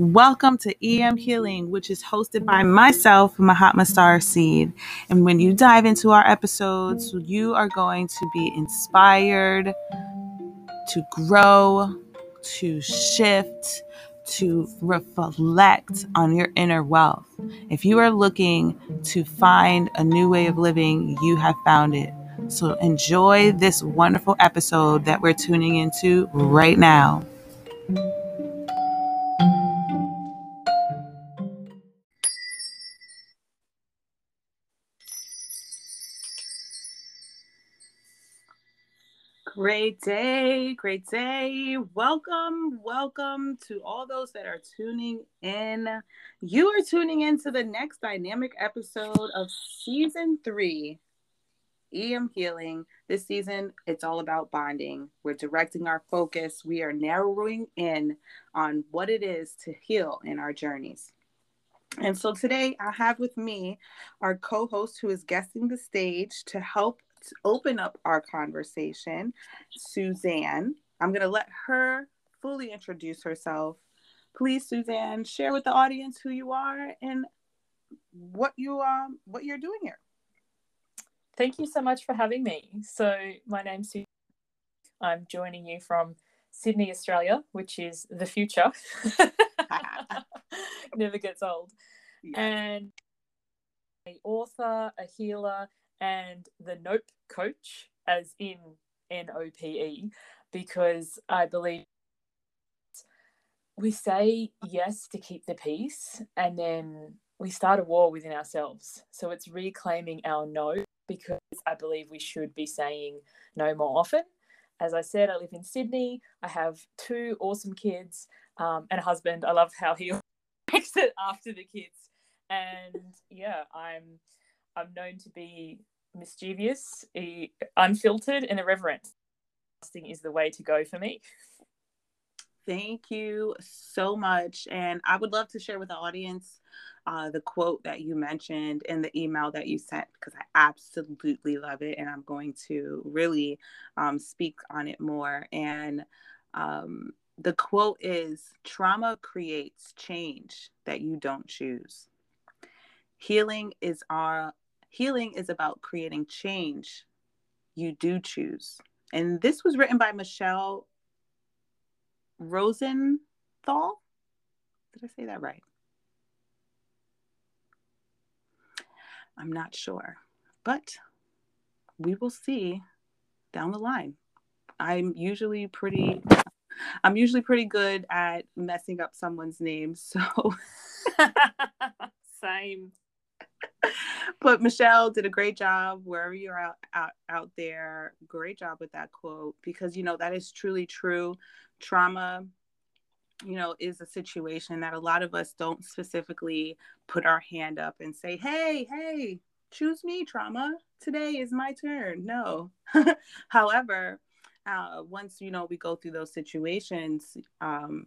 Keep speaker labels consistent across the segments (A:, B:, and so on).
A: Welcome to EM Healing, which is hosted by myself, Mahatma Starseed. And when you dive into our episodes, you are going to be inspired to grow, to shift, to reflect on your inner wealth. If you are looking to find a new way of living, you have found it. So enjoy this wonderful episode that we're tuning into right now. Great day, great day. Welcome, welcome to all those that are tuning in. You are tuning in to the next dynamic episode of season three, EM Healing. This season, it's all about bonding. We're directing our focus, we are narrowing in on what it is to heal in our journeys. And so today I have with me our co host who is guesting the stage to help open up our conversation, Suzanne. I'm going to let her fully introduce herself. Please, Suzanne, share with the audience who you are and what you um what you're doing here.
B: Thank you so much for having me. So, my name's Suzanne. I'm joining you from Sydney, Australia, which is the future. Never gets old. Yeah. And a author, a healer, and the Nope coach, as in N O P E, because I believe we say yes to keep the peace and then we start a war within ourselves. So it's reclaiming our no because I believe we should be saying no more often. As I said, I live in Sydney. I have two awesome kids um, and a husband. I love how he makes it after the kids. And yeah, I'm I'm known to be mischievous, unfiltered, and irreverent. Podcasting is the way to go for me.
A: Thank you so much. And I would love to share with the audience uh, the quote that you mentioned in the email that you sent because I absolutely love it. And I'm going to really um, speak on it more. And um, the quote is Trauma creates change that you don't choose. Healing is our Healing is about creating change you do choose. And this was written by Michelle Rosenthal. Did I say that right? I'm not sure, but we will see down the line. I'm usually pretty I'm usually pretty good at messing up someone's name, so
B: same
A: but Michelle did a great job wherever you're out, out out there. Great job with that quote because you know that is truly true. Trauma, you know, is a situation that a lot of us don't specifically put our hand up and say, "Hey, hey, choose me, trauma. Today is my turn." No. However, uh, once you know we go through those situations, um,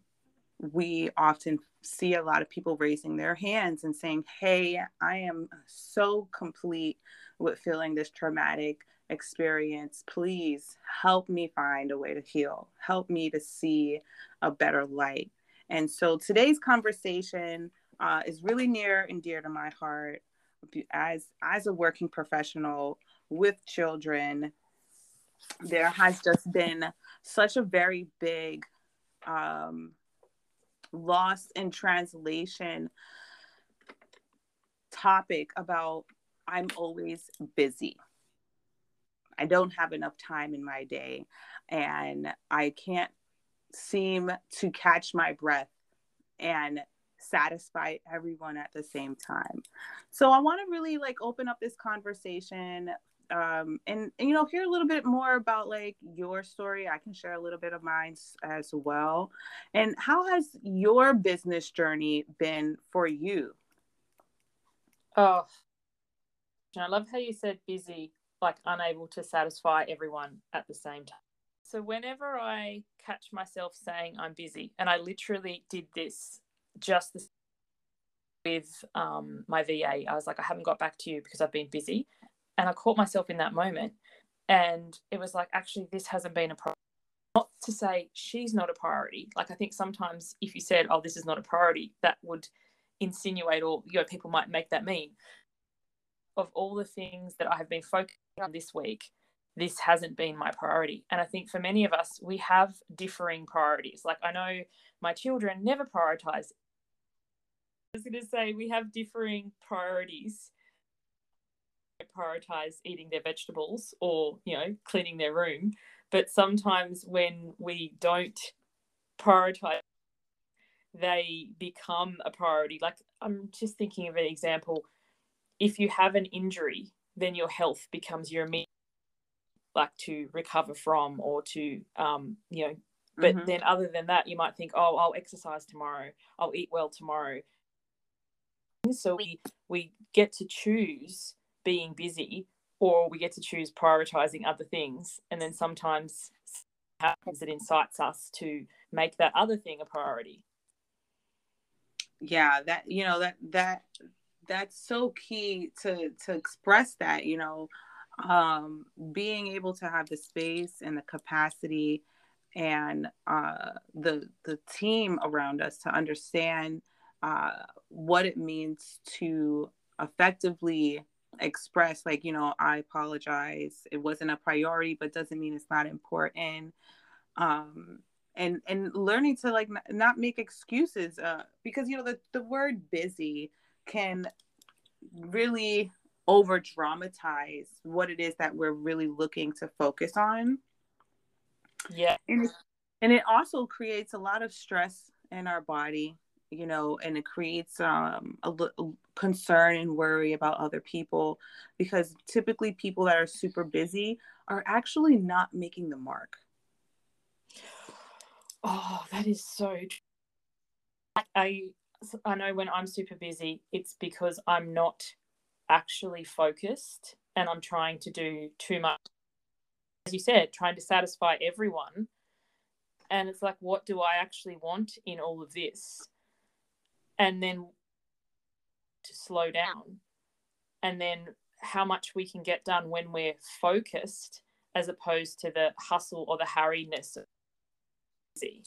A: we often see a lot of people raising their hands and saying, Hey, I am so complete with feeling this traumatic experience. Please help me find a way to heal, help me to see a better light. And so today's conversation uh, is really near and dear to my heart as as a working professional with children there has just been such a very big um, lost in translation topic about I'm always busy. I don't have enough time in my day and I can't seem to catch my breath and satisfy everyone at the same time. So I want to really like open up this conversation um, and, and, you know hear a little bit more about like your story. I can share a little bit of mine as well. And how has your business journey been for you?
B: Oh. I love how you said busy like unable to satisfy everyone at the same time. So whenever i catch myself saying i'm busy and i literally did this just this with um, my va i was like i haven't got back to you because i've been busy and I caught myself in that moment. And it was like, actually, this hasn't been a problem. not to say she's not a priority. Like I think sometimes if you said, "Oh, this is not a priority," that would insinuate or you know people might make that mean. Of all the things that I have been focusing on this week, this hasn't been my priority. And I think for many of us, we have differing priorities. Like I know my children never prioritize. I was going to say we have differing priorities. Prioritize eating their vegetables or, you know, cleaning their room. But sometimes when we don't prioritize, they become a priority. Like I'm just thinking of an example. If you have an injury, then your health becomes your immediate like to recover from or to um you know but mm-hmm. then other than that you might think oh i'll exercise tomorrow i'll eat well tomorrow so we we get to choose being busy or we get to choose prioritizing other things. And then sometimes happens that incites us to make that other thing a priority.
A: Yeah that you know that that that's so key to to express that you know um, being able to have the space and the capacity and uh, the the team around us to understand uh, what it means to effectively express like you know i apologize it wasn't a priority but doesn't mean it's not important um and and learning to like not make excuses uh because you know the, the word busy can really over dramatize what it is that we're really looking to focus on.
B: Yeah.
A: And, and it also creates a lot of stress in our body, you know, and it creates um, a, a concern and worry about other people because typically people that are super busy are actually not making the mark.
B: Oh, that is so true. I I know when I'm super busy, it's because I'm not actually focused and I'm trying to do too much. As you said, trying to satisfy everyone. And it's like, what do I actually want in all of this? And then to slow down. And then how much we can get done when we're focused as opposed to the hustle or the busy.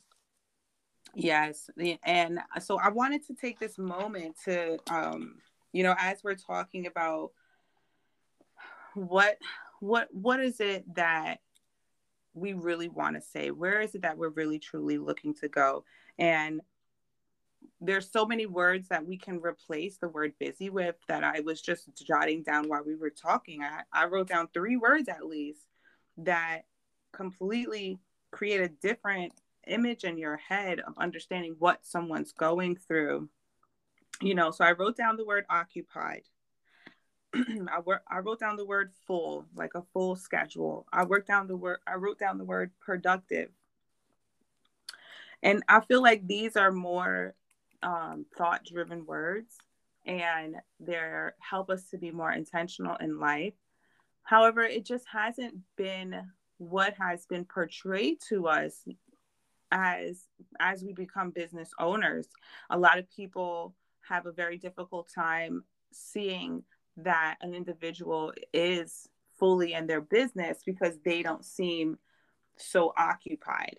A: Yes. And so I wanted to take this moment to um, you know as we're talking about what what what is it that we really want to say where is it that we're really truly looking to go and there's so many words that we can replace the word busy with that I was just jotting down while we were talking. I, I wrote down three words at least that completely create a different image in your head of understanding what someone's going through you know, so I wrote down the word occupied. I, wor- I wrote down the word full, like a full schedule. I worked down the word. I wrote down the word productive, and I feel like these are more um, thought-driven words, and they help us to be more intentional in life. However, it just hasn't been what has been portrayed to us as as we become business owners. A lot of people have a very difficult time seeing that an individual is fully in their business because they don't seem so occupied.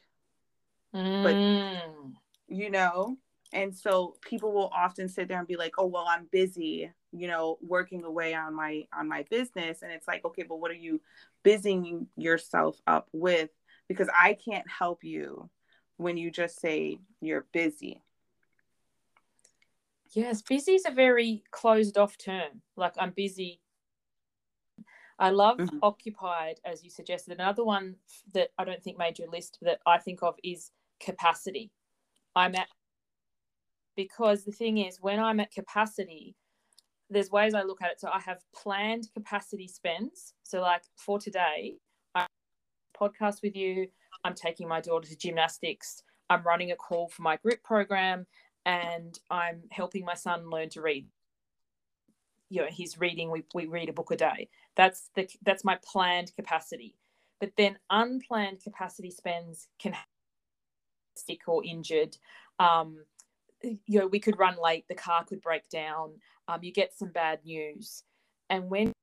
A: Mm. But you know, and so people will often sit there and be like, "Oh, well, I'm busy, you know, working away on my on my business." And it's like, "Okay, but what are you busying yourself up with because I can't help you when you just say you're busy."
B: Yes, busy is a very closed off term. Like I'm busy. I love mm-hmm. occupied, as you suggested. Another one that I don't think made your list that I think of is capacity. I'm at because the thing is when I'm at capacity, there's ways I look at it. So I have planned capacity spends. So like for today, I podcast with you. I'm taking my daughter to gymnastics. I'm running a call for my group program and I'm helping my son learn to read. You know, he's reading. We, we read a book a day. That's the that's my planned capacity. But then unplanned capacity spends can sick or injured. Um, you know, we could run late. The car could break down. Um, you get some bad news, and when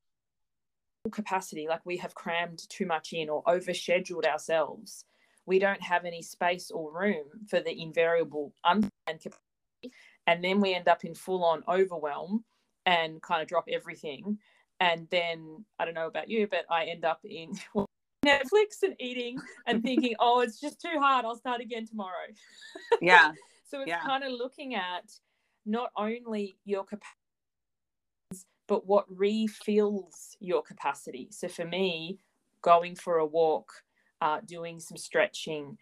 B: capacity, like we have crammed too much in or overscheduled ourselves, we don't have any space or room for the invariable unplanned capacity. And then we end up in full on overwhelm and kind of drop everything. And then I don't know about you, but I end up in Netflix and eating and thinking, oh, it's just too hard. I'll start again tomorrow.
A: Yeah.
B: So it's
A: Yeah.
B: kind of looking at not only your capacity, but what refills your capacity. So for me, going for a walk, uh, doing some stretching,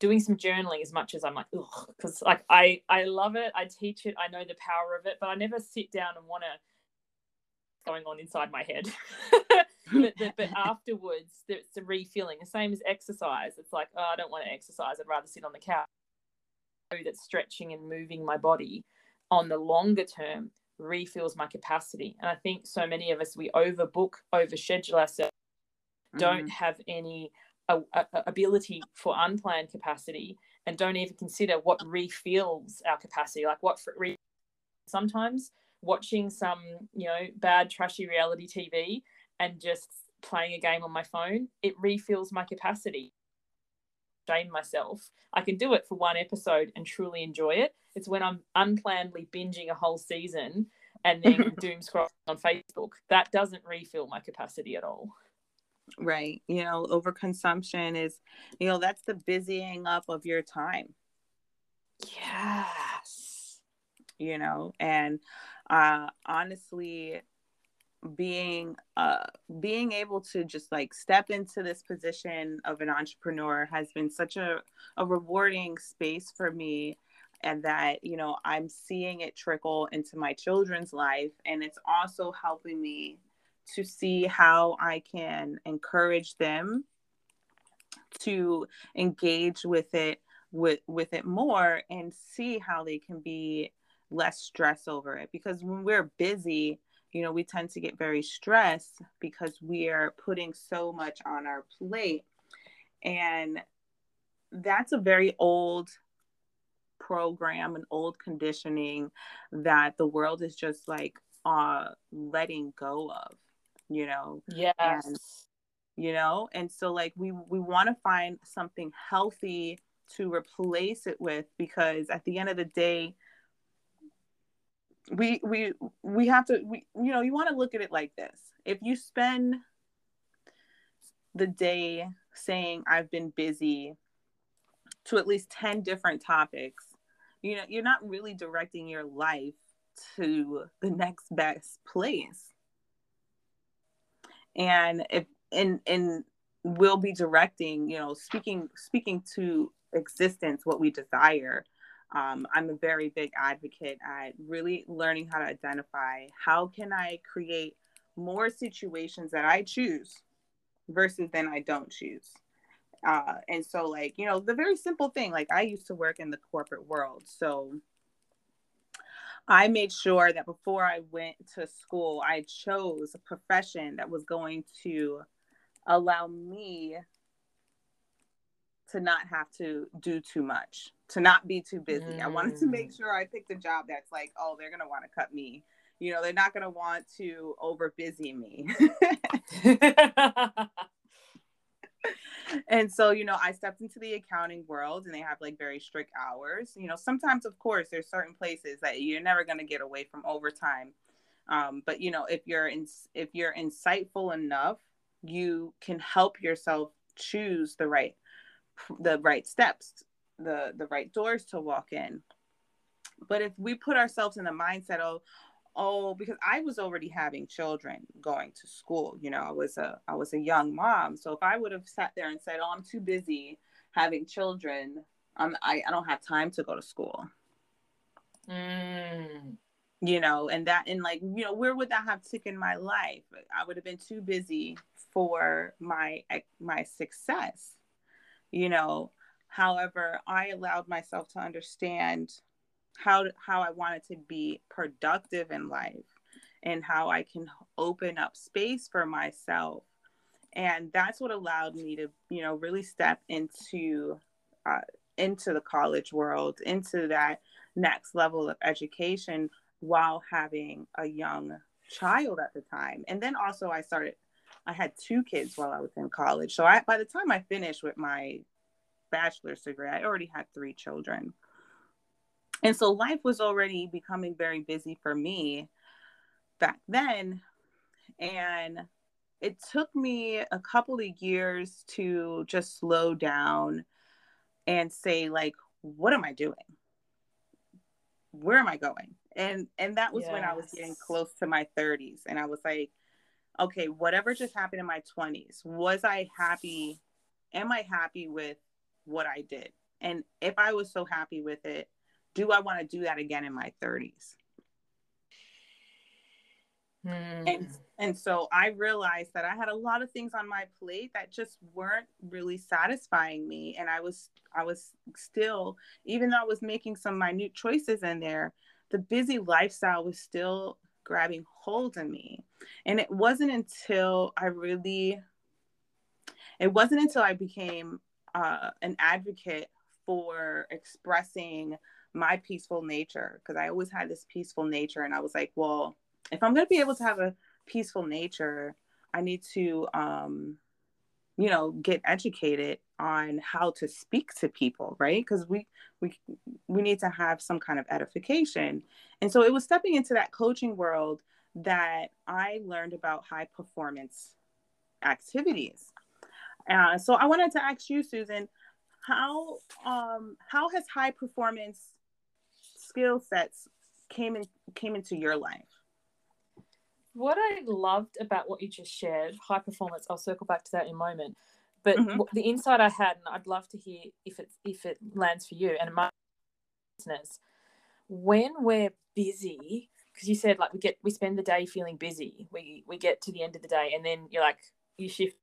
B: doing some journaling as much as I'm like, ugh, because like I I love it. I teach it. I know the power of it, but I never sit down and want to going on inside my head. but, but, but afterwards, it's a refilling. The same as exercise. It's like, oh, I don't want to exercise. I'd rather sit on the couch. I know that stretching and moving my body on the longer term refills my capacity. And I think so many of us we overbook, overschedule ourselves, don't have any uh, uh, ability for unplanned capacity, and don't even consider what refills our capacity. Like what re- sometimes watching some you know bad trashy reality TV and just playing a game on my phone, it refills my capacity. Shame myself. I can do it for one episode and truly enjoy it. It's when I'm unplannedly binging a whole season and then doom scrolling on Facebook. That doesn't refill my capacity at all.
A: Right. You know, overconsumption is, you know, that's the busying up of your time,
B: Yes.
A: you know, and uh honestly being uh being able to just like step into this position of an entrepreneur has been such a, a rewarding space for me and that you know i'm seeing it trickle into my children's life and it's also helping me to see how i can encourage them to engage with it with with it more and see how they can be less stress over it. Because when we're busy you know we tend to get very stressed because we are putting so much on our plate. And that's a very old program and old conditioning that the world is just like uh letting go of you know?
B: Yes.
A: And- you know? And so like we we want to find something healthy to replace it with because at the end of the day we we we have to we you know you want to look at it like this. If you spend the day saying i've been busy to at least 10 different topics you know you're not really directing your life to the next best place. And if and and we'll be directing you know speaking speaking to existence what we desire um, i'm a very big advocate at really learning how to identify how can i create more situations that i choose versus than i don't choose. Uh, and so like you know the very simple thing like i used to work in the corporate world. So i made sure that before i went to school i chose a profession that was going to allow me to not have to do too much, to not be too busy. I wanted to make sure I picked a job that's like, oh, they're gonna want to cut me. You know, they're not gonna want to over busy me. and so, you know, I stepped into the accounting world and they have like very strict hours. You know, sometimes of course there's certain places that you're never gonna get away from overtime. Um, but you know, if you're in if you're insightful enough, you can help yourself choose the right the right steps the the right doors to walk in. But if we put ourselves in the mindset of oh because i was already having children going to school you know i was a i was a young mom. So if i would have sat there and said oh i'm too busy having children um, I, I don't have time to go to school.
B: Mm.
A: you know and that and like you know where would that have taken my life? I would have been too busy for my my success you know however i allowed myself to understand how how i wanted to be productive in life and how i can open up space for myself and that's what allowed me to you know really step into uh, into the college world into that next level of education while having a young child at the time and then also i started I had two kids while I was in college. So I, by the time I finished with my bachelor's degree, I already had three children. And so life was already becoming very busy for me back then. And it took me a couple of years to just slow down and say, like, what am I doing? Where am I going? And and that was yes. when I was getting close to my 30s. And I was like, okay, whatever just happened in my 20s, was I happy? Am I happy with what I did? And if I was so happy with it, do I want to do that again in my 30s? Mm. And and so I realized that I had a lot of things on my plate that just weren't really satisfying me and I was I was still even though I was making some minute choices in there the busy lifestyle was still grabbing hold of me and it wasn't until I really it wasn't until I became uh, an advocate for expressing my peaceful nature because I always had this peaceful nature and I was like well if I'm going to be able to have a peaceful nature, I need to, um, you know, get educated on how to speak to people, right? Because we we we need to have some kind of edification, and so it was stepping into that coaching world that I learned about high performance activities. Uh, so I wanted to ask you, Susan, how um, how has high performance skill sets came in came into your life?
B: what I loved about what you just shared, high performance, I'll circle back to that in a moment. But mm-hmm. the insight I had, and I'd love to hear if it if it lands for you and my listeners, when we're busy, because you said like we get we spend the day feeling busy, we we get to the end of the day, and then you're like you shift.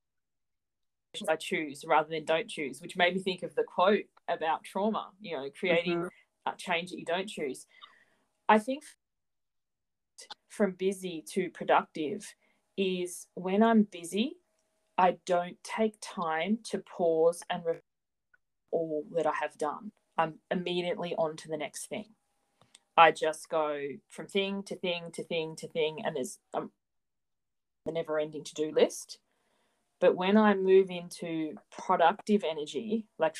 B: I choose rather than don't choose, which made me think of the quote about trauma. You know, creating mm-hmm. change that you don't choose. I think from busy to productive is when I'm busy, I don't take time to pause and reflect all that I have done. I'm immediately on to the next thing. I just go from thing to thing to thing to thing, and there's um, the never ending to do list. But when I move into productive energy, like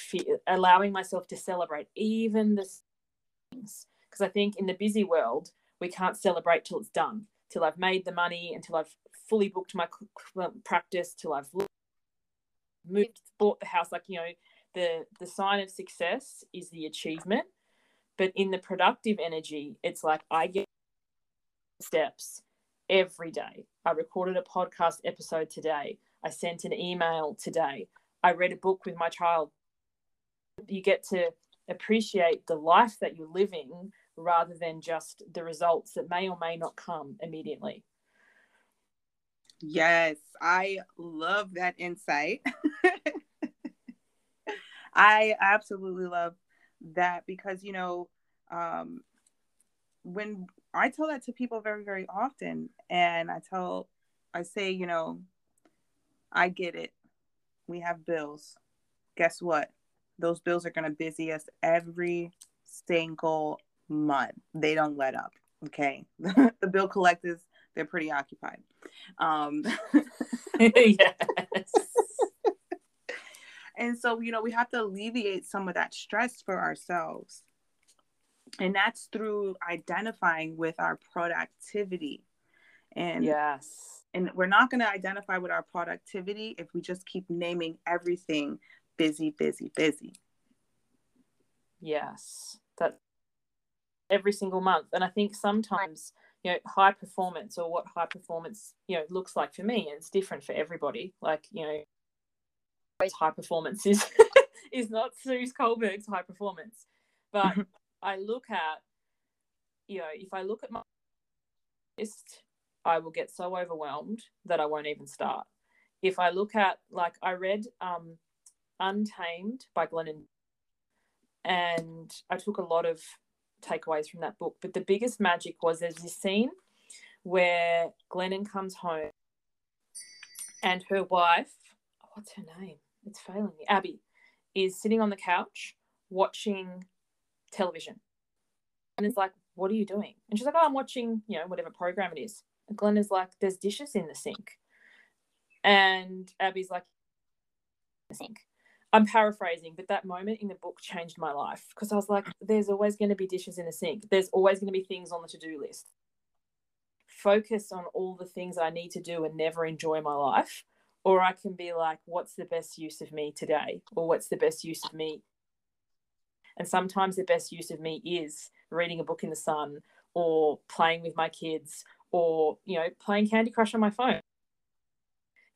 B: allowing myself to celebrate even the things, because I think in the busy world, we can't celebrate till it's done, till I've made the money, until I've fully booked my practice, till I've moved, bought the house. Like, you know, the, the sign of success is the achievement. But in the productive energy, it's like I get steps every day. I recorded a podcast episode today. I sent an email today. I read a book with my child. You get to appreciate the life that you're living rather than just the results that may or may not come immediately.
A: Yes, I love that insight. I absolutely love that because, you know, um, when I tell that to people very, very often, and I tell, I say, you know, I get it. We have bills. Guess what? Those bills are going to busy us every single month. They don't let up. Okay. the bill collectors, they're pretty occupied. Um, yes. and so, you know, we have to alleviate some of that stress for ourselves. And that's through identifying with our productivity. And
B: yes.
A: And we're not going to identify with our productivity if we just keep naming everything busy, busy, busy.
B: Yes. That every single month. And I think sometimes, you know, high performance or what high performance, you know, looks like for me, it's different for everybody. Like, you know, high performance is is not Suze Culberg's high performance. But. I look at, you know, if I look at my list, I will get so overwhelmed that I won't even start. If I look at, like, I read um, Untamed by Glennon, and I took a lot of takeaways from that book. But the biggest magic was there's this scene where Glennon comes home and her wife, what's her name? It's failing me. Abby is sitting on the couch watching television. And it's like, what are you doing? And she's like, oh, I'm watching, you know, whatever program it is. Glenn is like, there's dishes in the sink. And Abby's like, I think. I'm paraphrasing, but that moment in the book changed my life because I was like, there's always going to be dishes in the sink. There's always going to be things on the to do list. Focus on all the things I need to do and never enjoy my life. Or I can be like, what's the best use of me today? Or what's the best use of me? And sometimes the best use of me is reading a book in the sun or playing with my kids or, you know, playing Candy Crush on my phone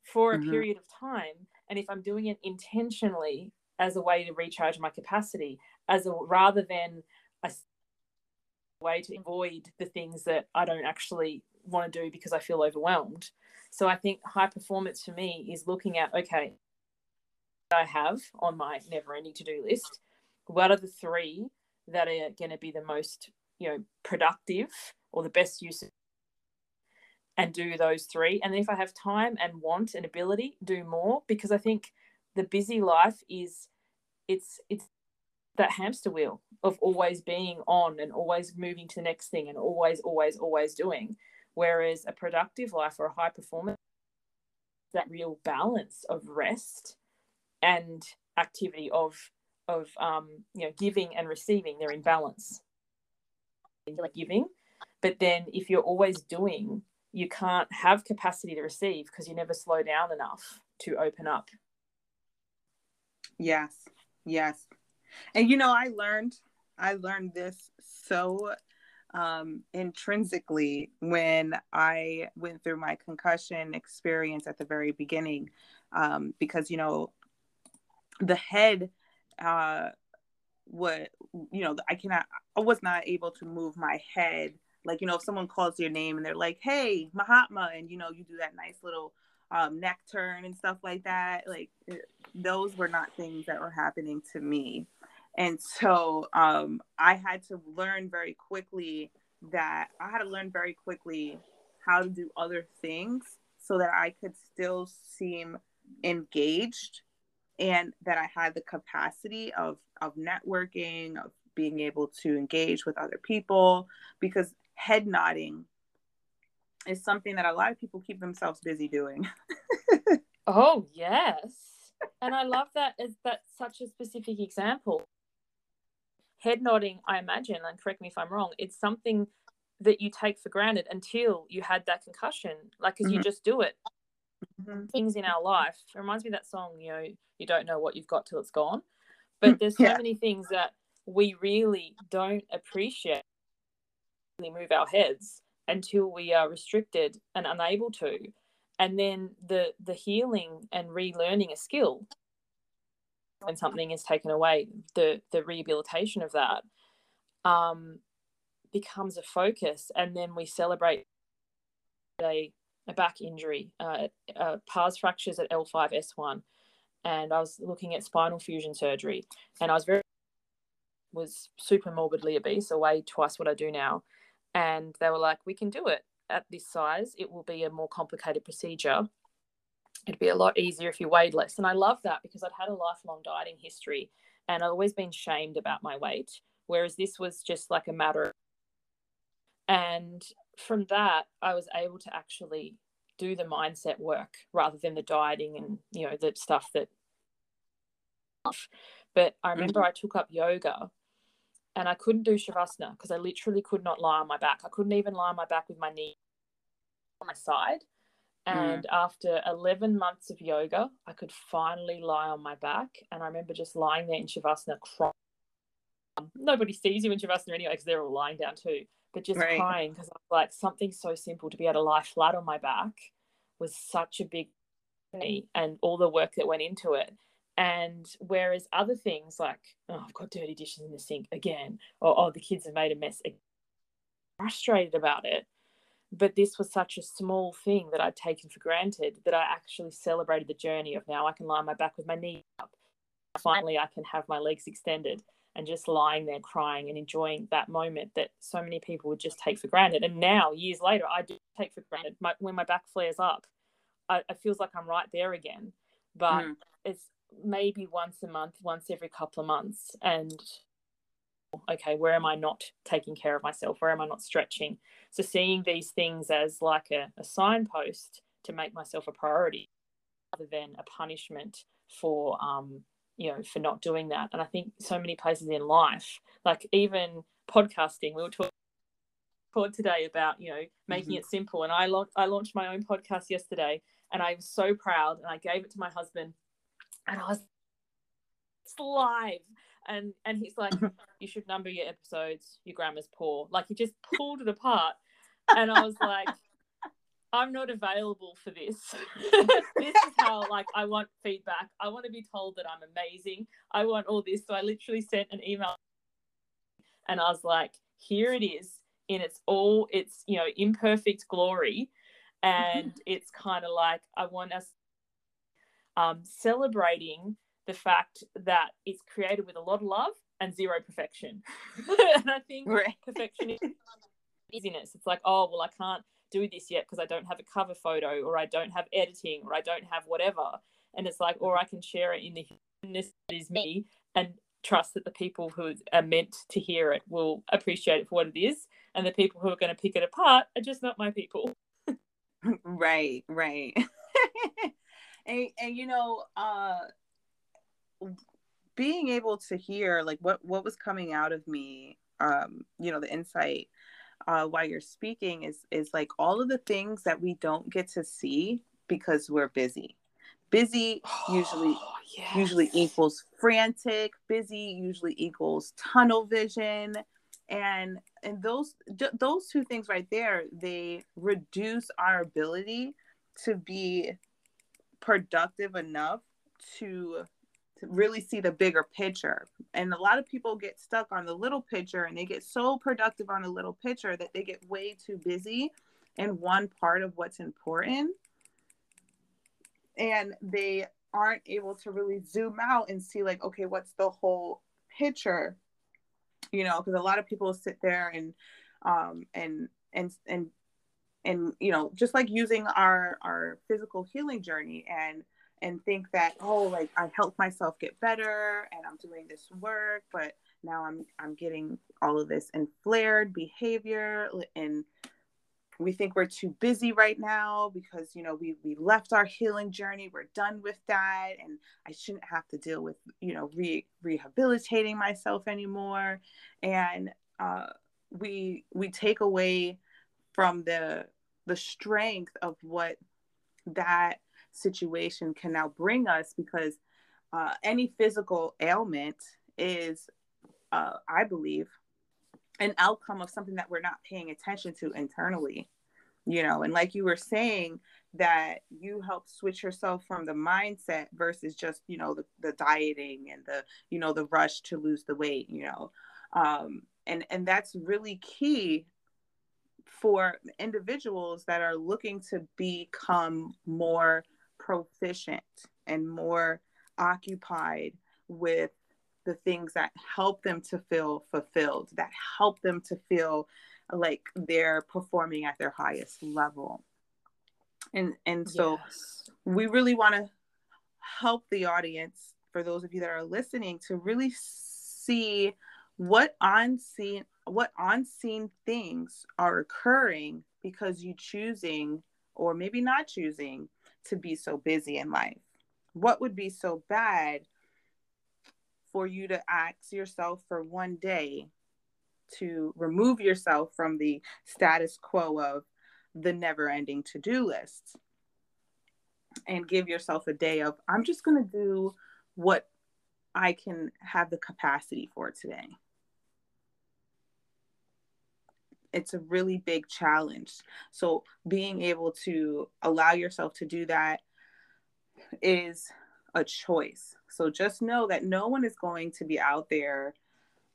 B: for a mm-hmm. period of time and if i'm doing it intentionally as a way to recharge my capacity as a rather than a way to avoid the things that i don't actually want to do because i feel overwhelmed so i think high performance for me is looking at okay i have on my never ending to do list what are the three that are going to be the most you know productive or the best use of and do those three. And if I have time and want and ability, do more because I think the busy life is it's it's that hamster wheel of always being on and always moving to the next thing and always always always doing whereas a productive life or a high performance that real balance of rest and activity of of um, you know giving and receiving they're in balance like giving but then if you're always doing you can't have capacity to receive because you never slow down enough to open up.
A: Yes, yes. And you know, I learned, I learned this so um, intrinsically when I went through my concussion experience at the very beginning, um, because you know, the head, uh, what you know, I cannot, I was not able to move my head like, you know, if someone calls your name and they're like, hey, Mahatma, and, you know, you do that nice little um, neck turn and stuff like that, like, eh, those were not things that were happening to me. And so um, I had to learn very quickly that I had to learn very quickly how to do other things so that I could still seem engaged and that I had the capacity of of networking, of being able to engage with other people because head nodding is something that a lot of people keep themselves busy doing.
B: oh, yes. And I love that is that such a specific example. Head nodding, I imagine, and correct me if I'm wrong, it's something that you take for granted until you had that concussion, like because mm-hmm. you just do it. Mm-hmm. Things in our life it reminds me of that song, you know, you don't know what you've got till it's gone. But there's so yeah. many things that we really don't appreciate move our heads until we are restricted and unable to. And then the the healing and relearning a skill when something is taken away the the rehabilitation of that um, becomes a focus. And then we celebrate a, a back injury uh, uh, pars fractures at l5s1 and i was looking at spinal fusion surgery. And i was very was super morbidly obese or weighed twice what i do now and they were like, we can do it at this size. It will be a more complicated procedure. It'd be a lot easier if you weighed less. And I love that because I'd had a lifelong dieting history and I'd always been shamed about my weight. Whereas this was just like a matter of... and from that I was able to actually do the mindset work rather than the dieting and you know the stuff that but I remember mm-hmm. I took up yoga and I couldn't do shavasana because I literally could not lie on my back. I couldn't even lie on my back with my knee on my side. Mm. And mm. after 11 months of yoga, I could finally lie on my back. And I remember just lying there in shavasana crying. Nobody sees you in shavasana anyway because they're all lying down too. But just right. crying because I was like, something so simple to be able to lie flat on my back was such a big me and all the work that went into it. And whereas other things like, oh, I've got dirty dishes in the sink again, or oh, the kids have made a mess, frustrated about it. But this was such a small thing that I'd taken for granted that I actually celebrated the journey of now I can lie on my back with my knee up. Finally, I can have my legs extended and just lying there crying and enjoying that moment that so many people would just take for granted. And now, years later, I do take for granted. My, when my back flares up, I, it feels like I'm right there again. But mm. it's maybe once a month, once every couple of months, and okay, where am I not taking care of myself? Where am I not stretching? So seeing these things as like a, a signpost to make myself a priority rather than a punishment for um, you know for not doing that and i think so many places in life like even podcasting we were talking today about you know making mm-hmm. it simple and I, la- I launched my own podcast yesterday and i'm so proud and i gave it to my husband and i was it's live and and he's like you should number your episodes your grammar's poor like he just pulled it apart and i was like I'm not available for this. this is how like I want feedback. I want to be told that I'm amazing. I want all this. So I literally sent an email and I was like, here it is in its all its, you know, imperfect glory. And it's kind of like I want us um, celebrating the fact that it's created with a lot of love and zero perfection. and I think right. perfection is busyness. It's like, oh well I can't do this yet because I don't have a cover photo or I don't have editing or I don't have whatever. And it's like, or I can share it in the humanness that is me and trust that the people who are meant to hear it will appreciate it for what it is. And the people who are going to pick it apart are just not my people.
A: right, right. and, and, you know, uh, being able to hear like what, what was coming out of me, um, you know, the insight uh, while you're speaking is is like all of the things that we don't get to see because we're busy. Busy usually oh, yes. usually equals frantic. Busy usually equals tunnel vision, and and those those two things right there they reduce our ability to be productive enough to to really see the bigger picture. And a lot of people get stuck on the little picture and they get so productive on the little picture that they get way too busy in one part of what's important. And they aren't able to really zoom out and see, like, okay, what's the whole picture? You know, because a lot of people sit there and, um, and, and, and, and, you know, just like using our, our physical healing journey and, and think that oh like I helped myself get better and I'm doing this work but now I'm I'm getting all of this and flared behavior and we think we're too busy right now because you know we we left our healing journey we're done with that and I shouldn't have to deal with you know re- rehabilitating myself anymore. And uh, we we take away from the the strength of what that situation can now bring us because uh, any physical ailment is, uh, I believe, an outcome of something that we're not paying attention to internally. You know, and like you were saying, that you help switch yourself from the mindset versus just, you know, the, the dieting and the, you know, the rush to lose the weight, you know. Um, and and that's really key for individuals that are looking to become more proficient and more occupied with the things that help them to feel fulfilled, that help them to feel like they're performing at their highest level. And and so yes. we really want to help the audience for those of you that are listening to really see what unseen what unseen things are occurring because you choosing or maybe not choosing to be so busy in life? What would be so bad for you to ask yourself for one day to remove yourself from the status quo of the never ending to do list and give yourself a day of, I'm just going to do what I can have the capacity for today? It's a really big challenge. So being able to allow yourself to do that is a choice. So just know that no one is going to be out there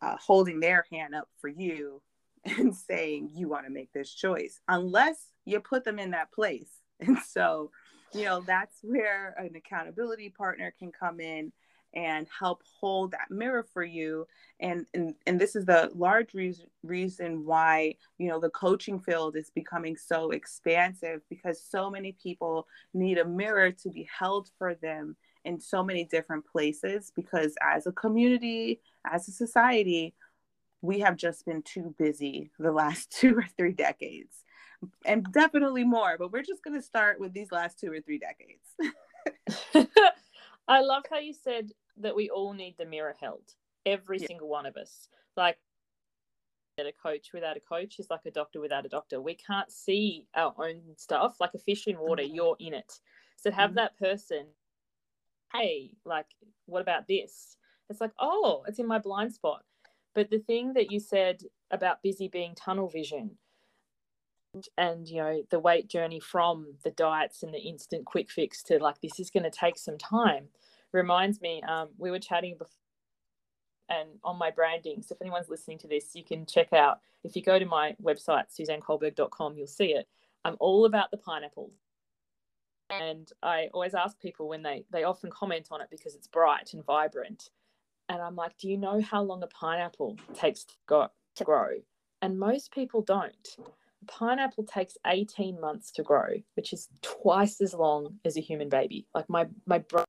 A: uh, holding their hand up for you and saying you want to make this choice unless you put them in that place. And so, you know, that's where an accountability partner can come in and help hold that mirror for you. And and, and this is the large reason reason why you know the coaching field is becoming so expansive because so many people need a mirror to be held for them in so many different places because as a community as a society we have just been too busy the last two or three decades. And definitely more but we're just going to start with these last two or three decades.
B: I love how you said that we all need the mirror held. Every yeah. single one of us. Like that a coach without a coach is like a doctor without a doctor. We can't see our own stuff. Like a fish in water, mm-hmm. you're in it. So have mm-hmm. that person, hey, like, what about this? It's like, oh, it's in my blind spot. But the thing that you said about busy being tunnel vision, and you know the weight journey from the diets and the instant quick fix to like this is going to take some time reminds me um, we were chatting before and on my branding so if anyone's listening to this you can check out if you go to my website suzanneculberg.com you'll see it i'm all about the pineapples and i always ask people when they they often comment on it because it's bright and vibrant and i'm like do you know how long a pineapple takes to, go, to grow and most people don't A pineapple takes 18 months to grow, which is twice as long as a human baby. Like my my mm-hmm.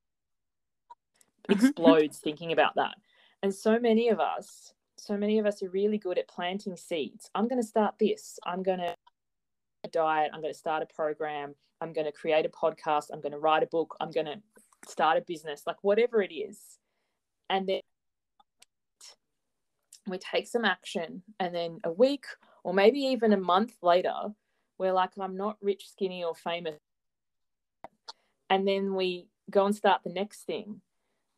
B: Mm-hmm. explodes thinking about that. And so many of us, so many of us are really good at planting seeds. I'm going to start this. I'm going to a diet. I'm going to start a program. I'm going to create a podcast. I'm going to write a book. I'm going to start a business, like whatever it is. And then we take some action, and then a week or maybe even a month later, we're like, I'm not rich, skinny, or famous. And then we go and start the next thing.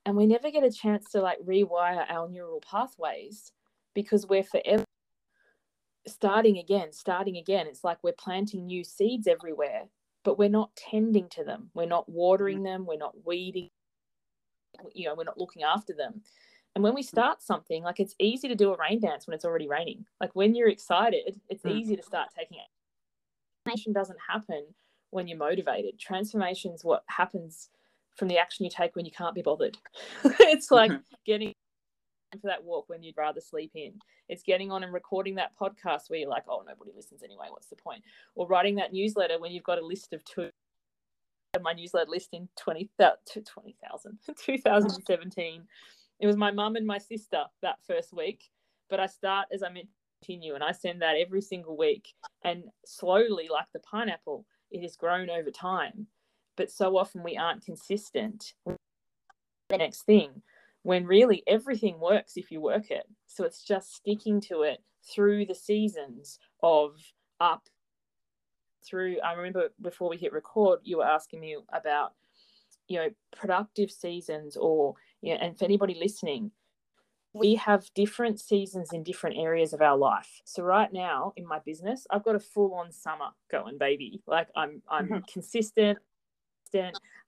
B: And we never get a chance to like rewire our neural pathways because we're forever starting again, starting again. It's like we're planting new seeds everywhere, but we're not tending to them. We're not watering them. We're not weeding. You know, we're not looking after them. And when we mm. start something, like it's easy to do a rain dance when it's already raining. Like when you're excited, it's mm. easy to start taking it. Transformation doesn't happen when you're motivated. Transformation is what happens from the action you take when you can't be bothered. it's like mm-hmm. getting for that walk when you'd rather sleep in. It's getting on and recording that podcast where you're like, oh, nobody listens anyway. What's the point? Or writing that newsletter when you've got a list of two. My newsletter list in 20,000, 20, 2017 it was my mum and my sister that first week, but I start as I meant continue and I send that every single week. And slowly, like the pineapple, it has grown over time. But so often we aren't consistent. The next thing, when really everything works if you work it. So it's just sticking to it through the seasons of up through. I remember before we hit record, you were asking me about, you know, productive seasons or yeah, and for anybody listening, we have different seasons in different areas of our life. So right now in my business, I've got a full on summer going, baby. Like I'm I'm mm-hmm. consistent,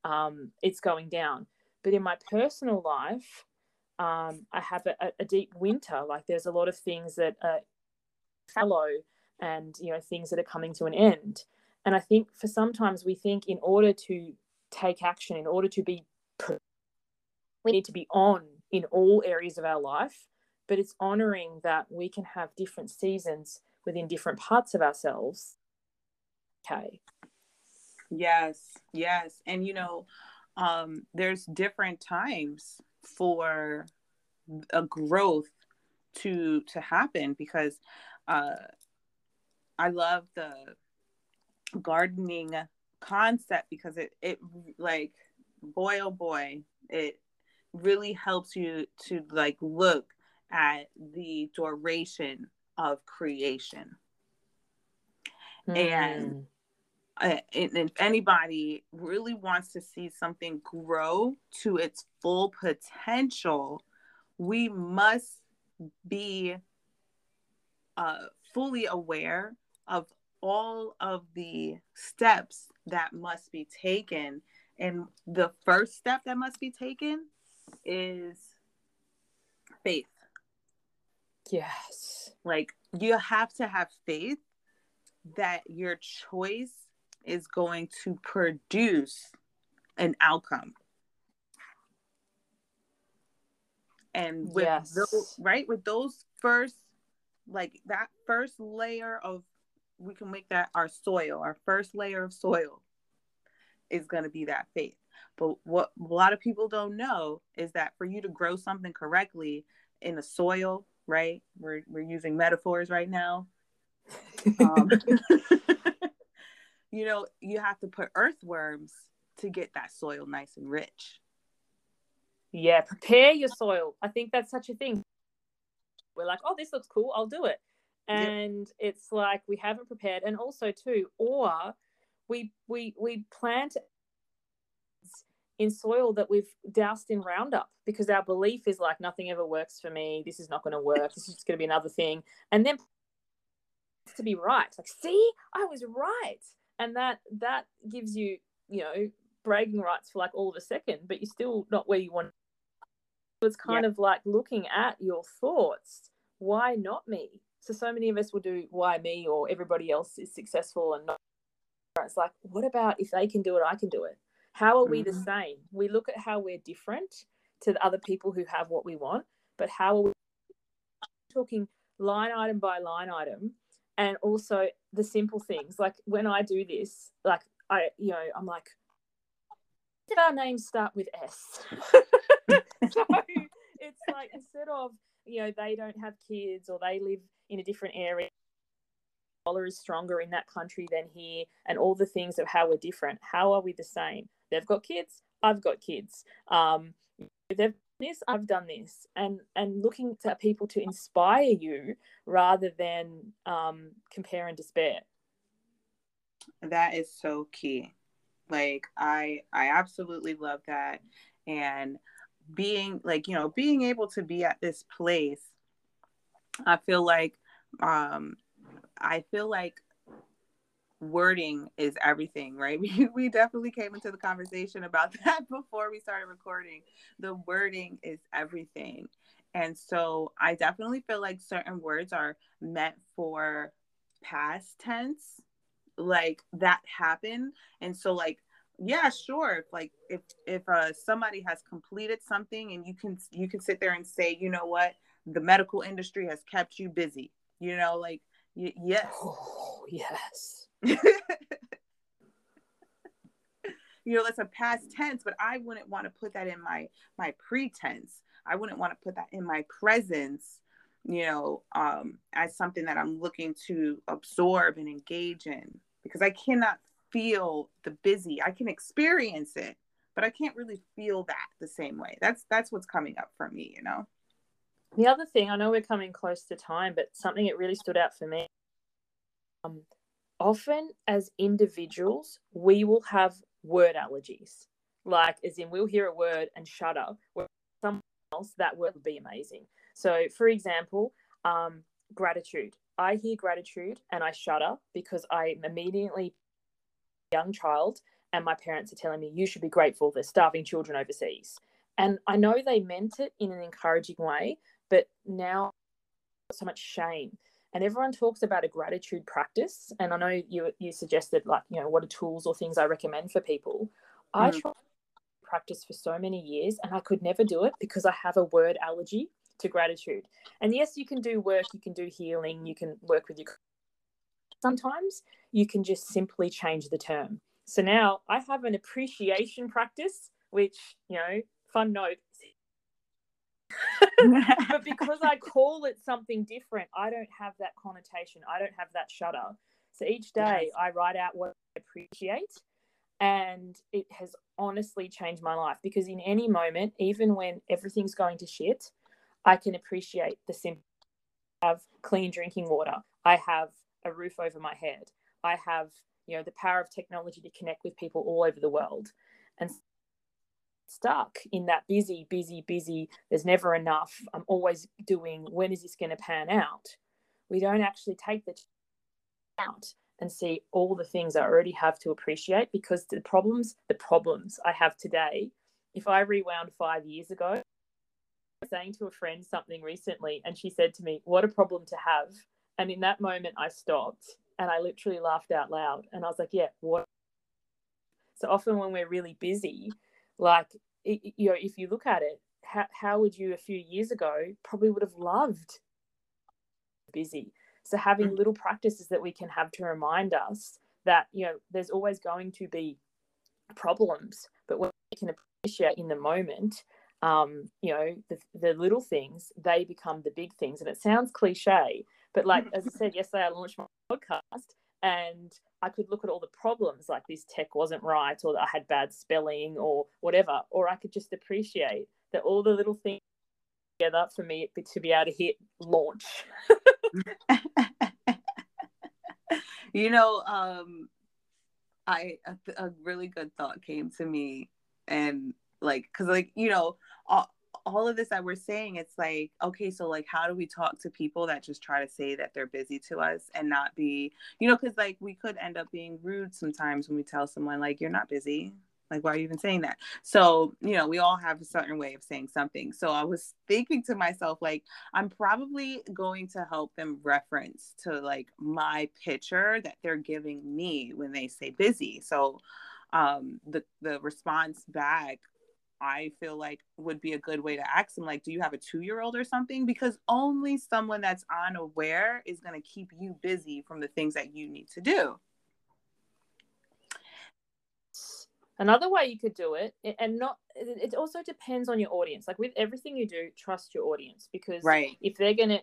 B: um, it's going down. But in my personal life, um, I have a, a, deep winter. Like there's a lot of things that are fallow and you know things that are coming to an end. And I think for sometimes we think in order to take action, in order to be we need to be on in all areas of our life, but it's honoring that we can have different seasons within different parts of ourselves. Okay.
A: Yes, yes. And you know, um, there's different times for a growth to to happen because uh I love the gardening concept because it it like boy oh boy it really helps you to like look at the duration of creation. Mm. And, uh, and if anybody really wants to see something grow to its full potential, we must be uh, fully aware of all of the steps that must be taken. And the first step that must be taken is faith.
B: Yes.
A: Like you have to have faith that your choice is going to produce an outcome. And with yes. those, right, with those first, like that first layer of, we can make that our soil, our first layer of soil is going to be that faith. But what a lot of people don't know is that for you to grow something correctly in the soil, right? We're we're using metaphors right now. Um, you know, you have to put earthworms to get that soil nice and rich.
B: Yeah, prepare your soil. I think that's such a thing. We're like, oh, this looks cool, I'll do it. And yep. it's like we haven't prepared. And also too, or we we we plant in soil that we've doused in Roundup because our belief is like nothing ever works for me. This is not going to work. This is just going to be another thing. And then to be right, like, see, I was right, and that that gives you, you know, bragging rights for like all of a second, but you're still not where you want. So it's kind yeah. of like looking at your thoughts. Why not me? So so many of us will do why me or everybody else is successful and not. It's like, what about if they can do it, I can do it how are we mm-hmm. the same? We look at how we're different to the other people who have what we want, but how are we talking line item by line item? And also the simple things like when I do this, like I, you know, I'm like, did our names start with S? so it's like instead of, you know, they don't have kids or they live in a different area dollar is stronger in that country than here and all the things of how we're different. How are we the same? They've got kids i've got kids. Um, they've this i've done this and and looking to people to inspire you rather than um, compare and despair.
A: That is so key. Like i i absolutely love that. And being like you know being able to be at this place i feel like um i feel like wording is everything, right? We, we definitely came into the conversation about that before we started recording. The wording is everything. And so I definitely feel like certain words are meant for past tense, like that happened. And so like yeah sure like if if uh somebody has completed something and you can you can sit there and say you know what the medical industry has kept you busy you know like y- yes
B: oh yes
A: you know that's a past tense but i wouldn't want to put that in my my pretense. I wouldn't want to put that in my presence you know um as something that i'm looking to absorb and engage in because i cannot feel the busy. I can experience it but i can't really feel that the same way. That's that's what's coming up for me you know?
B: The other thing i know we're coming close to time but something that really stood out for me um often as individuals, we will have word allergies. Like, as in, we'll hear a word and shudder. Where someone else, that word would be amazing. So, for example, um, gratitude. I hear gratitude and I shudder because I'm immediately a young child and my parents are telling me, you should be grateful. There's starving children overseas. And I know they meant it in an encouraging way, but now so much shame and everyone talks about a gratitude practice and i know you you suggested like you know what are tools or things i recommend for people. Mm. i tried practice for so many years and i could never do it because i have a word allergy to gratitude. And yes you can do work you can do healing you can work with your sometimes you can just simply change the term. So now i have an appreciation practice which you know fun note but because I call it something different, I don't have that connotation. I don't have that shudder. So each day yes. I write out what I appreciate. And it has honestly changed my life because in any moment, even when everything's going to shit, I can appreciate the simple I have clean drinking water. I have a roof over my head. I have, you know, the power of technology to connect with people all over the world. And stuck in that busy, busy, busy, there's never enough. I'm always doing, when is this going to pan out? We don't actually take the out and see all the things I already have to appreciate because the problems, the problems I have today, if I rewound five years ago, saying to a friend something recently and she said to me, What a problem to have. And in that moment, I stopped and I literally laughed out loud. And I was like, Yeah, what? So often when we're really busy, like, it, you know, if you look at it, how, how would you a few years ago probably would have loved busy? So having mm. little practices that we can have to remind us that, you know, there's always going to be problems, but when we can appreciate in the moment, um, you know, the, the little things, they become the big things. And it sounds cliche, but like, as I said yesterday, I launched my podcast and I could look at all the problems like this tech wasn't right or I had bad spelling or whatever, or I could just appreciate that all the little things together for me to be able to hit launch.
A: you know, um, I a, a, really good thought came to me, and like, cause like you know, all of this that we're saying, it's like, okay, so like, how do we talk to people that just try to say that they're busy to us and not be, you know, because like we could end up being rude sometimes when we tell someone like you're not busy, like, why are you even saying that? So, you know, we all have a certain way of saying something. So I was thinking to myself, like, I'm probably going to help them reference to like my picture that they're giving me when they say busy. So um the the response back I feel like would be a good way to ask them, like, do you have a two year old or something? Because only someone that's unaware is going to keep you busy from the things that you need to do.
B: Another way you could do it, and not, it also depends on your audience. Like with everything you do, trust your audience because
A: right.
B: if they're going to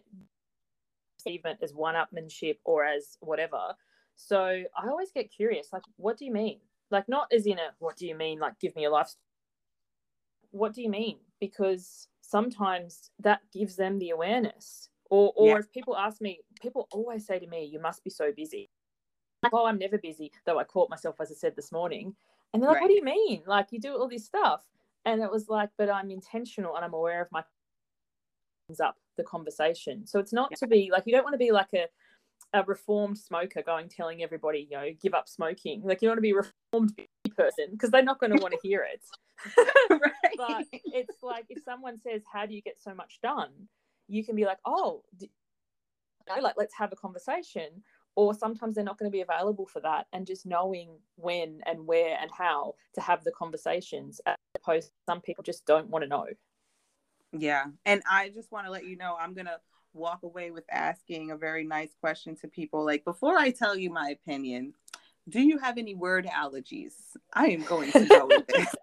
B: perceive it as one upmanship or as whatever. So I always get curious, like, what do you mean? Like, not as in a, what do you mean? Like, give me a life. What do you mean? Because sometimes that gives them the awareness. Or, or yeah. if people ask me, people always say to me, you must be so busy. Like, oh, I'm never busy, though I caught myself, as I said this morning and they're like, right. what do you mean? Like, you do all this stuff. And it was like, but I'm intentional and I'm aware of my up the conversation. So it's not yeah. to be like, you don't want to be like a, a reformed smoker going telling everybody, you know, give up smoking. Like, you want to be reformed person because they're not going to want to hear it. right. But it's like if someone says, how do you get so much done? You can be like, oh, you know, like, let's have a conversation or sometimes they're not going to be available for that and just knowing when and where and how to have the conversations as opposed to some people just don't want to know
A: yeah and i just want to let you know i'm going to walk away with asking a very nice question to people like before i tell you my opinion do you have any word allergies i am going to go with this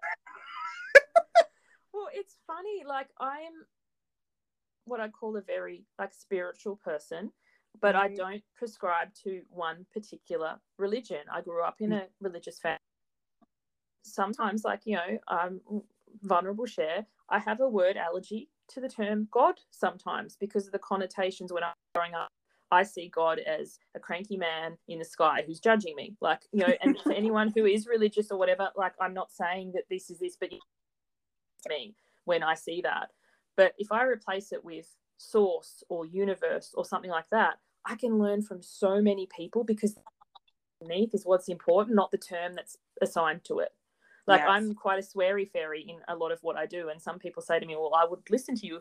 B: well it's funny like i'm what i call a very like spiritual person but I mm-hmm. don't prescribe to one particular religion. I grew up in mm. a religious family. Sometimes, like, you know, I'm vulnerable share, I have a word allergy to the term God sometimes because of the connotations when I'm growing up. I see God as a cranky man in the sky who's judging me. Like, you know, and for anyone who is religious or whatever, like, I'm not saying that this is this, but me when I see that. But if I replace it with source or universe or something like that, I can learn from so many people because beneath is what's important, not the term that's assigned to it. Like yes. I'm quite a sweary fairy in a lot of what I do, and some people say to me, "Well, I would listen to you,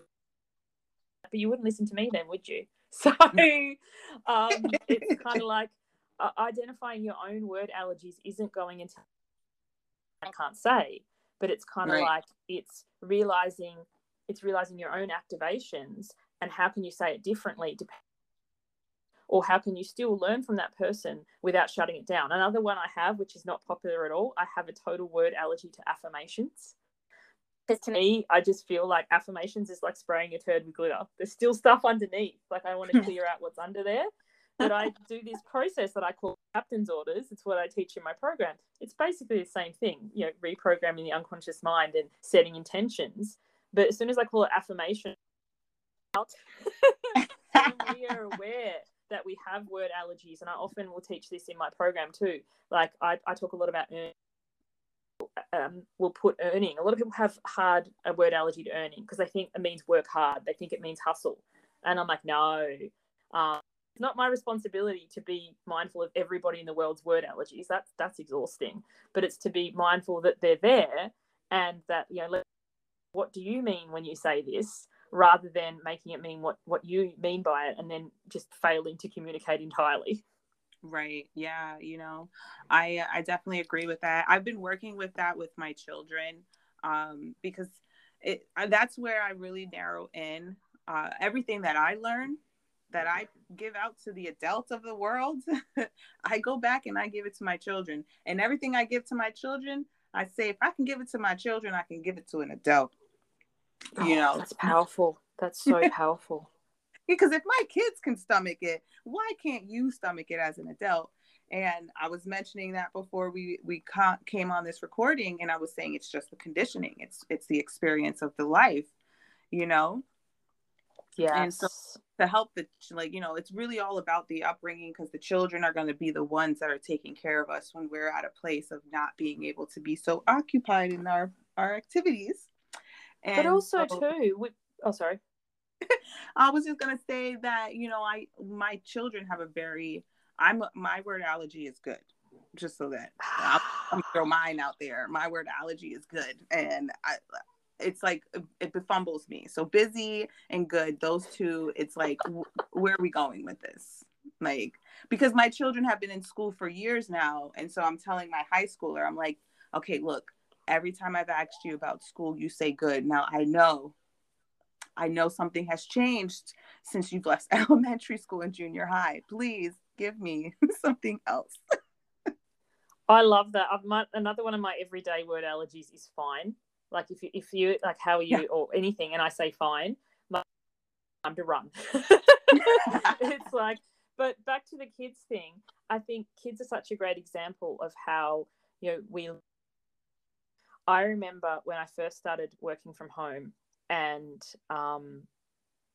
B: but you wouldn't listen to me, then, would you?" So um, it's kind of like uh, identifying your own word allergies isn't going into I can't say, but it's kind of right. like it's realizing it's realizing your own activations and how can you say it differently depending or how can you still learn from that person without shutting it down another one i have which is not popular at all i have a total word allergy to affirmations because to me i just feel like affirmations is like spraying a turd with glitter. There's still stuff underneath. Like i want to clear out what's under there. But i do this process that i call captain's orders. It's what i teach in my program. It's basically the same thing you know reprogramming the unconscious mind and setting intentions. But as soon as i call it affirmation we are aware that we have word allergies, and I often will teach this in my program too. Like I, I talk a lot about. Um, will put earning. A lot of people have hard a word allergy to earning because they think it means work hard. They think it means hustle, and I'm like, no. Um, it's not my responsibility to be mindful of everybody in the world's word allergies. That's that's exhausting. But it's to be mindful that they're there and that you know, what do you mean when you say this? rather than making it mean what what you mean by it and then just failing to communicate entirely
A: right yeah you know i i definitely agree with that. I've been working with that with my children um because it uh, that's where i really narrow in uh everything that i learn that i give out to the adults of the world i go back and i give it to my children. And everything i give to my children i say if i can give it to my children i can give it to an adult you know?
B: that's powerful. That's so powerful
A: because if my kids can stomach it why can't you stomach it as an adult And I was mentioning that before we we ca- came on this recording, and I was saying it's just the conditioning. It's it's the experience of the life, you know.
B: Yeah.
A: And so to help the like you know it's really all about the upbringing because the children are going to be the ones that are taking care of us when we're at a place of not being able to be so occupied in our our activities.
B: And but also so, too, we, oh sorry.
A: I was just gonna say that you know I my children have a very I'm my word allergy is good. Just so that I'll, I'll throw mine out there. My word allergy is good, and I it's like it befumbles me. So busy and good, those two. It's like where are we going with this? Like because my children have been in school for years now, and so I'm telling my high schooler, I'm like, okay, look, every time I've asked you about school, you say good. Now I know I know something has changed since you've left elementary school and junior high. Please give me something else.
B: I love that. I've my, another one of my everyday word allergies is fine. Like if you if you like how are you yeah. or anything, and I say fine, my time to run. it's like, but back to the kids thing. I think kids are such a great example of how you know we. I remember when I first started working from home, and um,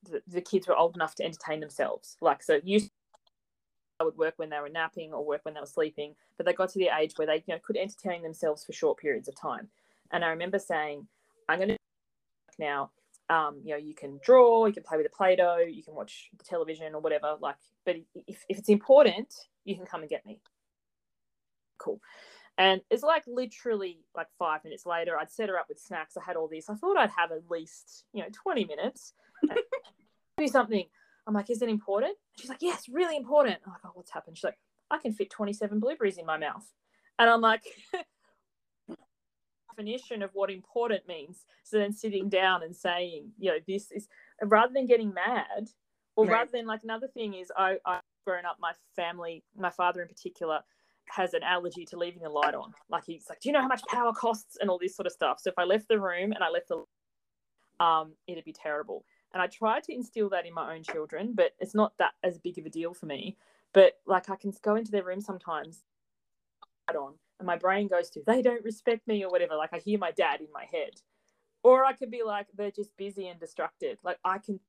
B: the, the kids were old enough to entertain themselves. Like, so you I would work when they were napping or work when they were sleeping, but they got to the age where they you know could entertain themselves for short periods of time. And I remember saying, I'm going to now. Um, you know, you can draw, you can play with a Play-Doh, you can watch the television or whatever. Like, but if, if it's important, you can come and get me. Cool. And it's like literally like five minutes later, I'd set her up with snacks. I had all this. I thought I'd have at least, you know, 20 minutes. do something. I'm like, is it important? She's like, yes, really important. I'm like, oh, what's happened? She's like, I can fit 27 blueberries in my mouth. And I'm like, definition of what important means. So then sitting down and saying, you know, this is rather than getting mad, or right. rather than like another thing is I, I've grown up, my family, my father in particular, has an allergy to leaving the light on. Like he's like, do you know how much power costs and all this sort of stuff? So if I left the room and I left the, um, it'd be terrible. And I try to instill that in my own children, but it's not that as big of a deal for me. But like I can go into their room sometimes, on, and my brain goes to they don't respect me or whatever. Like I hear my dad in my head, or I could be like they're just busy and distracted. Like I can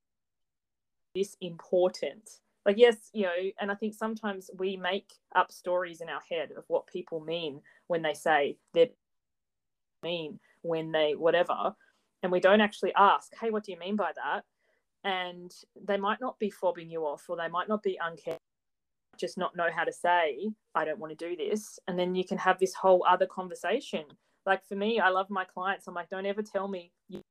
B: this important like yes you know and i think sometimes we make up stories in our head of what people mean when they say they mean when they whatever and we don't actually ask hey what do you mean by that? And they might not be fobbing you off or they might not be uncaring just not know how to say i don't want to do this. And then you can have this whole other conversation. Like for me i love my clients. I'm like don't ever tell me you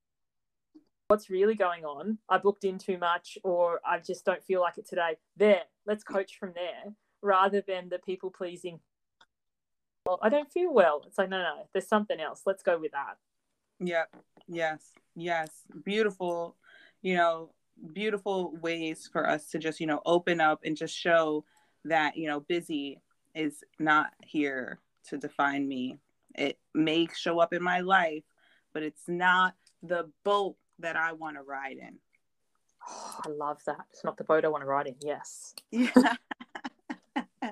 B: what's really going on. I booked in too much or I just don't feel like it today. There, let's coach from there rather than the people pleasing. Well, I don't feel well. It's like, no, no, there's something else. Let's go with that.
A: Yep. Yes. Yes. Beautiful, you know, beautiful ways for us to just, you know, open up and just show that, you know, busy is not here to define me. It may show up in my life, but it's not the boat that I want to ride in.
B: Oh, I love that. It's not the boat I want to ride in. Yes.
A: Yeah.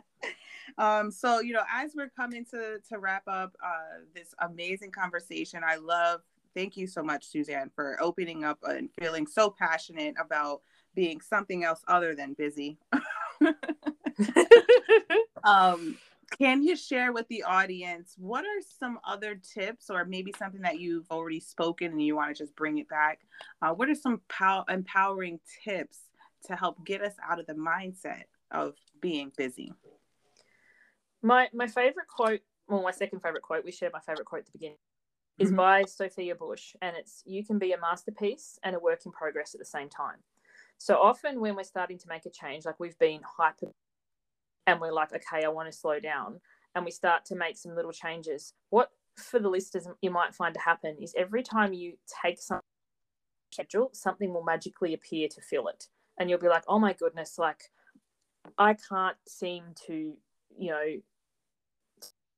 A: um, so you know, as we're coming to to wrap up uh, this amazing conversation, I love. Thank you so much, Suzanne, for opening up and feeling so passionate about being something else other than busy. um, can you share with the audience what are some other tips or maybe something that you've already spoken and you want to just bring it back? Uh, what are some pow- empowering tips to help get us out of the mindset of being busy?
B: My my favorite quote well my second favorite quote we shared my favorite quote at the beginning is mm-hmm. by sophia bush and it's you can be a masterpiece and a work in progress at the same time. So often when we're starting to make a change like we've been hyper and we're like, okay, I want to slow down, and we start to make some little changes. What for the listeners you might find to happen is every time you take some schedule, something will magically appear to fill it, and you'll be like, oh my goodness, like I can't seem to, you know,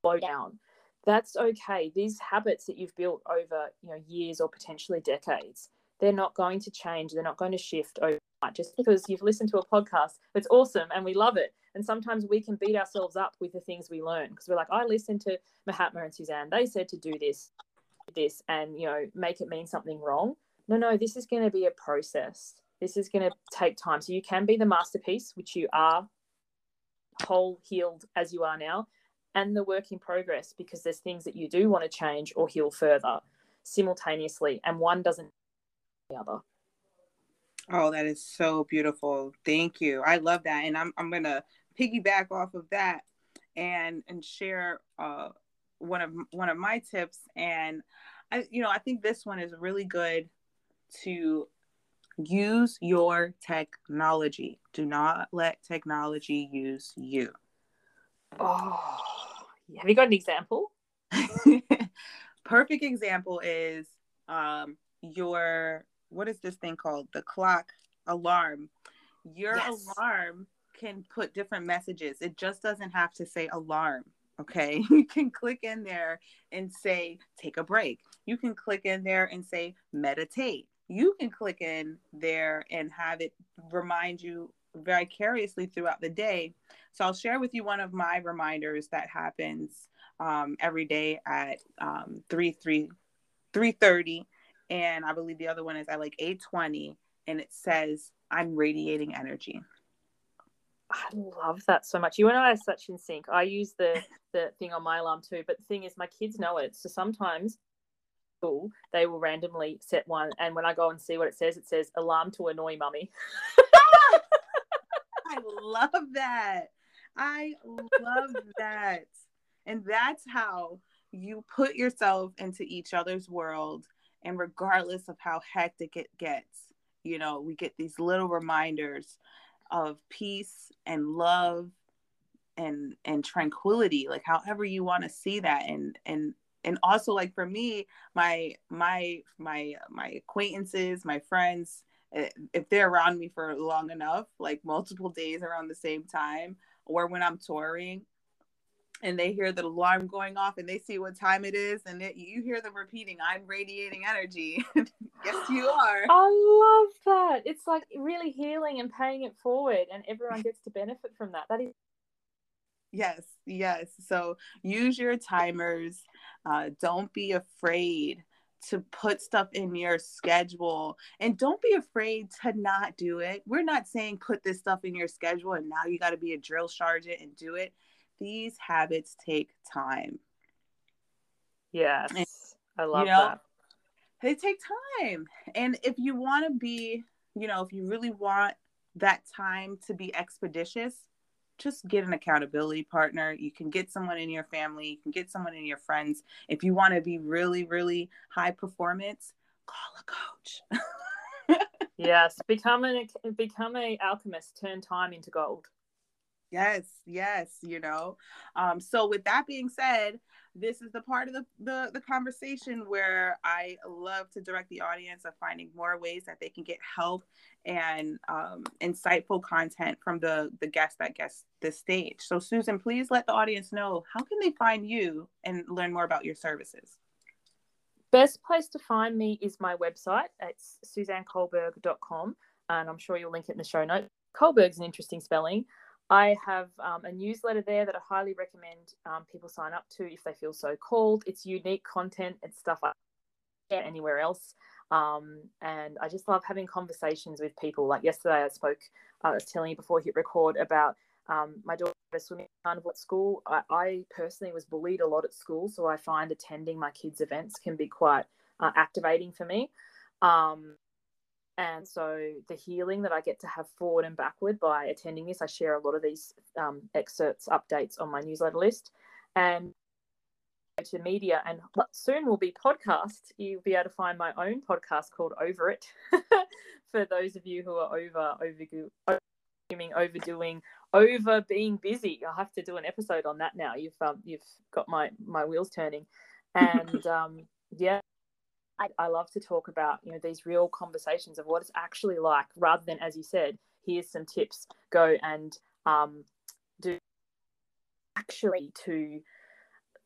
B: slow down. That's okay. These habits that you've built over, you know, years or potentially decades, they're not going to change. They're not going to shift overnight just because you've listened to a podcast. It's awesome and we love it. And sometimes we can beat ourselves up with the things we learn because we're like, I listened to Mahatma and Suzanne. They said to do this, this, and you know, make it mean something wrong. No, no, this is going to be a process. This is going to take time. So you can be the masterpiece, which you are, whole, healed as you are now, and the work in progress because there's things that you do want to change or heal further simultaneously, and one doesn't the other.
A: Oh, that is so beautiful. Thank you. I love that. And I'm I'm gonna piggyback off of that and and share uh one of one of my tips. And I you know, I think this one is really good to use your technology. Do not let technology use you.
B: Oh, have you got an example?
A: Perfect example is um, your what is this thing called? The clock alarm. Your yes. alarm can put different messages. It just doesn't have to say alarm. Okay. You can click in there and say, take a break. You can click in there and say, meditate. You can click in there and have it remind you vicariously throughout the day. So I'll share with you one of my reminders that happens um, every day at um, 3 3 3:30 and I believe the other one is at like 8:20 and it says I'm radiating energy.
B: I love that so much. You and I are such in sync. I use the the thing on my alarm too, but the thing is my kids know it. So sometimes they will randomly set one and when I go and see what it says, it says alarm to annoy mummy.
A: I love that. I love that. And that's how you put yourself into each other's world. And regardless of how hectic it gets, you know, we get these little reminders of peace and love and and tranquility like however you want to see that. And and and also like for me my my my my acquaintances my friends eh, if they're around me for long enough like multiple days around the same time or when i'm touring and they hear the alarm going off and they see what time it is and it, you hear them repeating i'm radiating energy. Yes you are.
B: I love that. It's like really healing and paying it forward and everyone gets to benefit from that. That is
A: yes yes. So use your timers. Uh, don't be afraid to put stuff in your schedule and don't be afraid to not do it. We're not saying put this stuff in your schedule and now you got to be a drill sergeant and do it these habits take time.
B: Yes. And, I love you know, that.
A: They take time. And if you want to be, you know, if you really want that time to be expeditious, just get an accountability partner. You can get someone in your family, you can get someone in your friends. If you want to be really, really high performance, call a
B: coach. yes, become an become a alchemist, turn time into gold.
A: Yes, yes, you know. Um, so with that being said, this is the part of the, the, the conversation where I love to direct the audience of finding more ways that they can get help and um, insightful content from the the guests that guest the stage. So Susan, please let the audience know how can they find you and learn more about your services.
B: Best place to find me is my website. It's suzanneculberg.com and I'm sure you'll link it in the show notes. Culberg's an interesting spelling. I have um, a newsletter there that I highly recommend um, people sign up to if they feel so called. It's unique content, it's stuff I get anywhere else. Um, and I just love having conversations with people. Like yesterday, I spoke, I was telling you before hit record about um, my daughter swimming carnival at school. I, I, personally was bullied a lot at school, so I find attending my kids' events can be quite uh, activating for me. Um, and so the healing that I get to have forward and backward by attending this, I share a lot of these um, excerpts, updates on my newsletter list. And to media and soon will be podcast. You'll be able to find my own podcast called Over It for those of you who are over over overdoing, over being busy. I'll have to do an episode on that now. You've um, you've got my my wheels turning, and um, yeah, I, I love to talk about you know these real conversations of what it's actually like rather than as you said here's some tips go and um, do actually to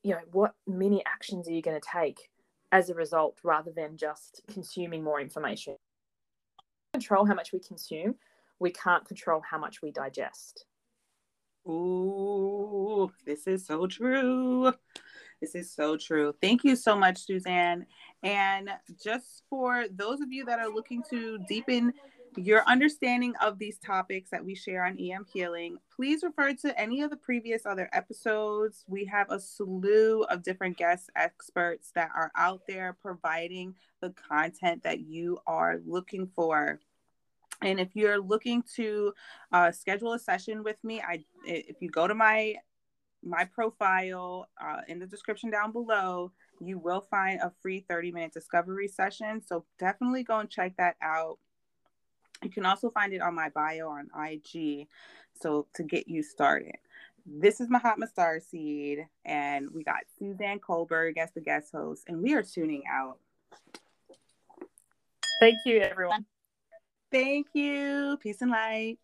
B: you know what mini actions are you going to take as a result rather than just consuming more information. Control how much we consume, we can't control how much we digest.
A: Ooh, this is so true. This is so true. Thank you so much, Suzanne. And just for those of you that are looking to deepen your understanding of these topics that we share on EM Healing, please refer to any of the previous other episodes. We have a slew of different guest experts that are out there providing the content that you are looking for. And if you're looking to uh, schedule a session with me, I if you go to my my profile uh, in the description down below, you will find a free 30 minute discovery session. So definitely go and check that out. You can also find it on my bio on IG. So to get you started. This is Mahatma Starseed, and we got Suzanne Culberg as the guest host, and we are tuning out.
B: Thank you, everyone.
A: Thank you. Peace and light.